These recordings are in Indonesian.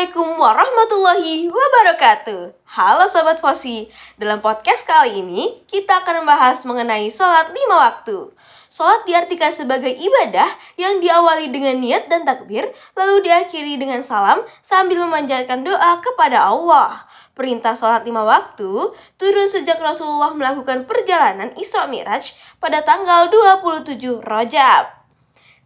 Assalamualaikum warahmatullahi wabarakatuh. Halo Sobat Fosi. Dalam podcast kali ini kita akan membahas mengenai sholat lima waktu. Sholat diartikan sebagai ibadah yang diawali dengan niat dan takbir Lalu diakhiri dengan salam sambil memanjatkan doa kepada Allah. Perintah sholat lima waktu turun sejak Rasulullah melakukan perjalanan Isra Miraj pada tanggal 27 Rojab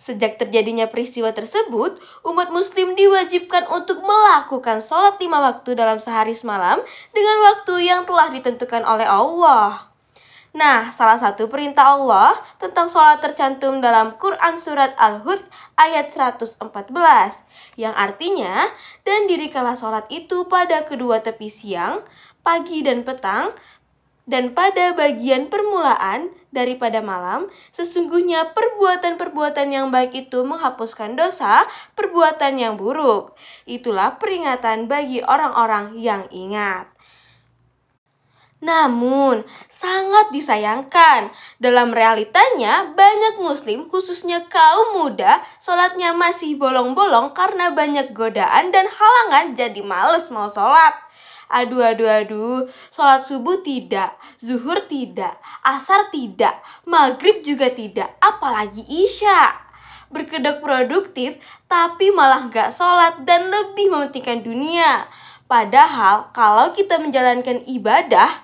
Sejak terjadinya peristiwa tersebut, umat muslim diwajibkan untuk melakukan sholat lima waktu dalam sehari semalam dengan waktu yang telah ditentukan oleh Allah. Nah, salah satu perintah Allah tentang sholat tercantum dalam Quran Surat Al-Hud ayat 114 yang artinya, dan dirikanlah sholat itu pada kedua tepi siang, pagi dan petang, dan pada bagian permulaan daripada malam, sesungguhnya perbuatan-perbuatan yang baik itu menghapuskan dosa perbuatan yang buruk. Itulah peringatan bagi orang-orang yang ingat. Namun, sangat disayangkan, dalam realitanya banyak muslim khususnya kaum muda sholatnya masih bolong-bolong karena banyak godaan dan halangan jadi males mau sholat. Aduh, aduh, aduh. Sholat subuh tidak, zuhur tidak, asar tidak, maghrib juga tidak, apalagi isya. Berkedok produktif, tapi malah gak sholat dan lebih mementingkan dunia. Padahal kalau kita menjalankan ibadah,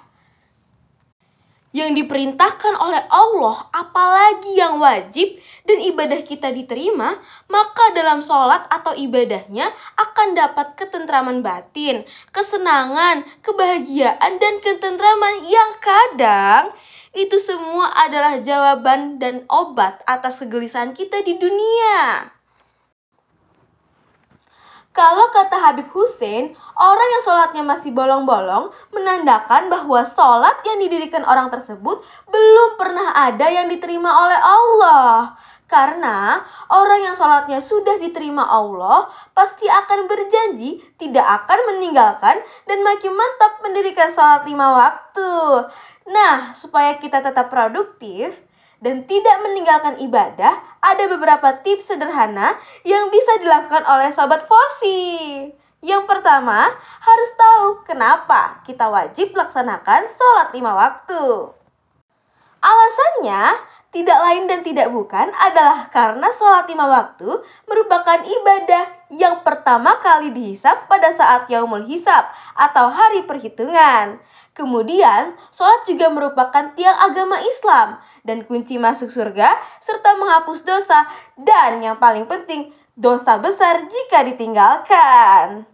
yang diperintahkan oleh Allah, apalagi yang wajib dan ibadah kita diterima, maka dalam sholat atau ibadahnya akan dapat ketentraman batin, kesenangan, kebahagiaan, dan ketentraman yang kadang itu semua adalah jawaban dan obat atas kegelisahan kita di dunia. Kalau kata Habib Hussein, orang yang sholatnya masih bolong-bolong menandakan bahwa sholat yang didirikan orang tersebut belum pernah ada yang diterima oleh Allah. Karena orang yang sholatnya sudah diterima Allah pasti akan berjanji tidak akan meninggalkan dan makin mantap mendirikan sholat lima waktu. Nah, supaya kita tetap produktif, dan tidak meninggalkan ibadah, ada beberapa tips sederhana yang bisa dilakukan oleh sobat Fosi. Yang pertama, harus tahu kenapa kita wajib laksanakan sholat lima waktu. Alasannya, tidak lain dan tidak bukan adalah karena sholat lima waktu merupakan ibadah yang pertama kali dihisap pada saat yaumul hisap atau hari perhitungan. Kemudian, sholat juga merupakan tiang agama Islam dan kunci masuk surga serta menghapus dosa dan yang paling penting, dosa besar jika ditinggalkan.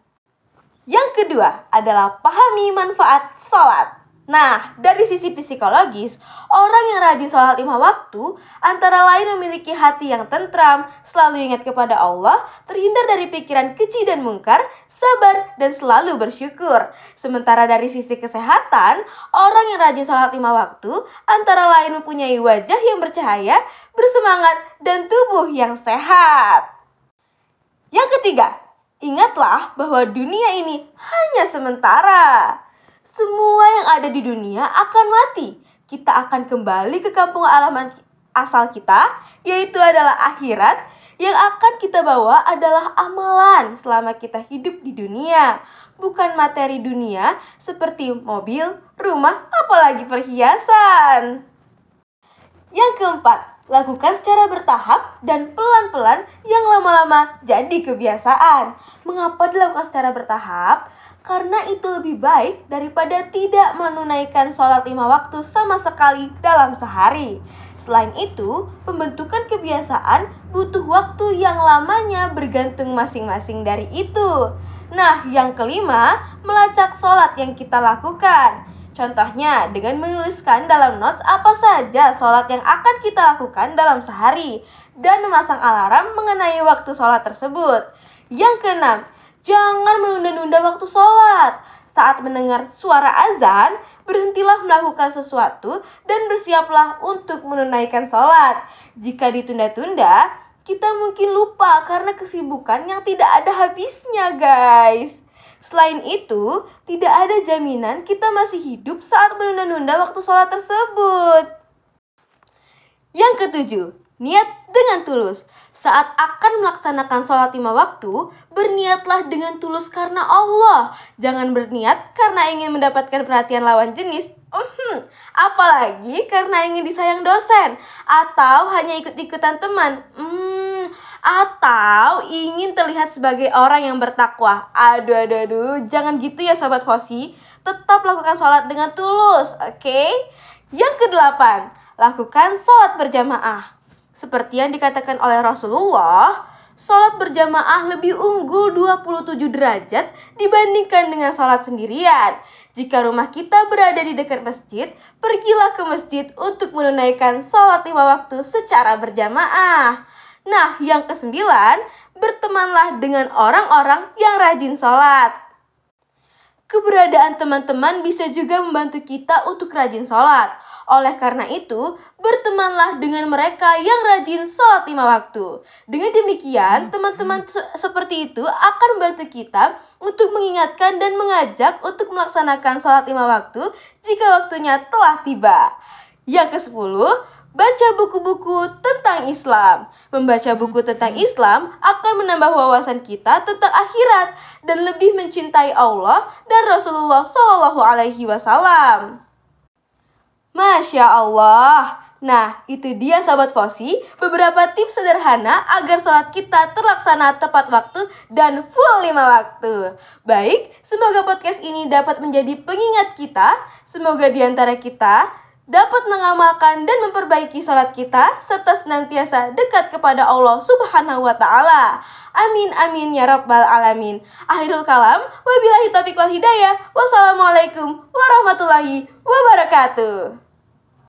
Yang kedua adalah pahami manfaat sholat. Nah, dari sisi psikologis, orang yang rajin sholat lima waktu antara lain memiliki hati yang tentram, selalu ingat kepada Allah, terhindar dari pikiran keji dan mungkar, sabar, dan selalu bersyukur. Sementara dari sisi kesehatan, orang yang rajin sholat lima waktu antara lain mempunyai wajah yang bercahaya, bersemangat, dan tubuh yang sehat. Yang ketiga, ingatlah bahwa dunia ini hanya sementara. Semua yang ada di dunia akan mati. Kita akan kembali ke kampung halaman asal kita, yaitu adalah akhirat. Yang akan kita bawa adalah amalan selama kita hidup di dunia, bukan materi dunia seperti mobil, rumah, apalagi perhiasan. Yang keempat, lakukan secara bertahap dan pelan-pelan yang lama-lama jadi kebiasaan. Mengapa dilakukan secara bertahap? Karena itu lebih baik daripada tidak menunaikan sholat lima waktu sama sekali dalam sehari. Selain itu, pembentukan kebiasaan butuh waktu yang lamanya bergantung masing-masing dari itu. Nah, yang kelima, melacak sholat yang kita lakukan. Contohnya, dengan menuliskan dalam notes apa saja sholat yang akan kita lakukan dalam sehari dan memasang alarm mengenai waktu sholat tersebut. Yang keenam, Jangan menunda-nunda waktu sholat. Saat mendengar suara azan, berhentilah melakukan sesuatu dan bersiaplah untuk menunaikan sholat. Jika ditunda-tunda, kita mungkin lupa karena kesibukan yang tidak ada habisnya, guys. Selain itu, tidak ada jaminan kita masih hidup saat menunda-nunda waktu sholat tersebut. Yang ketujuh, Niat dengan tulus. Saat akan melaksanakan sholat lima waktu, berniatlah dengan tulus karena Allah. Jangan berniat karena ingin mendapatkan perhatian lawan jenis. Uhum. Apalagi karena ingin disayang dosen. Atau hanya ikut-ikutan teman. Hmm. Atau ingin terlihat sebagai orang yang bertakwa. Aduh, aduh, aduh. Jangan gitu ya Sobat Fosi. Tetap lakukan sholat dengan tulus. Oke? Okay? Yang kedelapan, lakukan sholat berjamaah. Seperti yang dikatakan oleh Rasulullah, sholat berjamaah lebih unggul 27 derajat dibandingkan dengan sholat sendirian. Jika rumah kita berada di dekat masjid, pergilah ke masjid untuk menunaikan sholat lima waktu secara berjamaah. Nah, yang kesembilan, bertemanlah dengan orang-orang yang rajin sholat. Keberadaan teman-teman bisa juga membantu kita untuk rajin sholat. Oleh karena itu, bertemanlah dengan mereka yang rajin sholat lima waktu. Dengan demikian, teman-teman seperti itu akan membantu kita untuk mengingatkan dan mengajak untuk melaksanakan sholat lima waktu jika waktunya telah tiba. Yang ke-10, baca buku-buku tentang Islam. Membaca buku tentang Islam akan menambah wawasan kita tentang akhirat dan lebih mencintai Allah dan Rasulullah Shallallahu Alaihi Wasallam. Masya Allah. Nah, itu dia sahabat Fosi, beberapa tips sederhana agar sholat kita terlaksana tepat waktu dan full lima waktu. Baik, semoga podcast ini dapat menjadi pengingat kita. Semoga di antara kita dapat mengamalkan dan memperbaiki salat kita serta senantiasa dekat kepada Allah Subhanahu wa taala. Amin amin ya rabbal alamin. Akhirul kalam, wabillahi taufiq wal hidayah. Wassalamualaikum warahmatullahi wabarakatuh.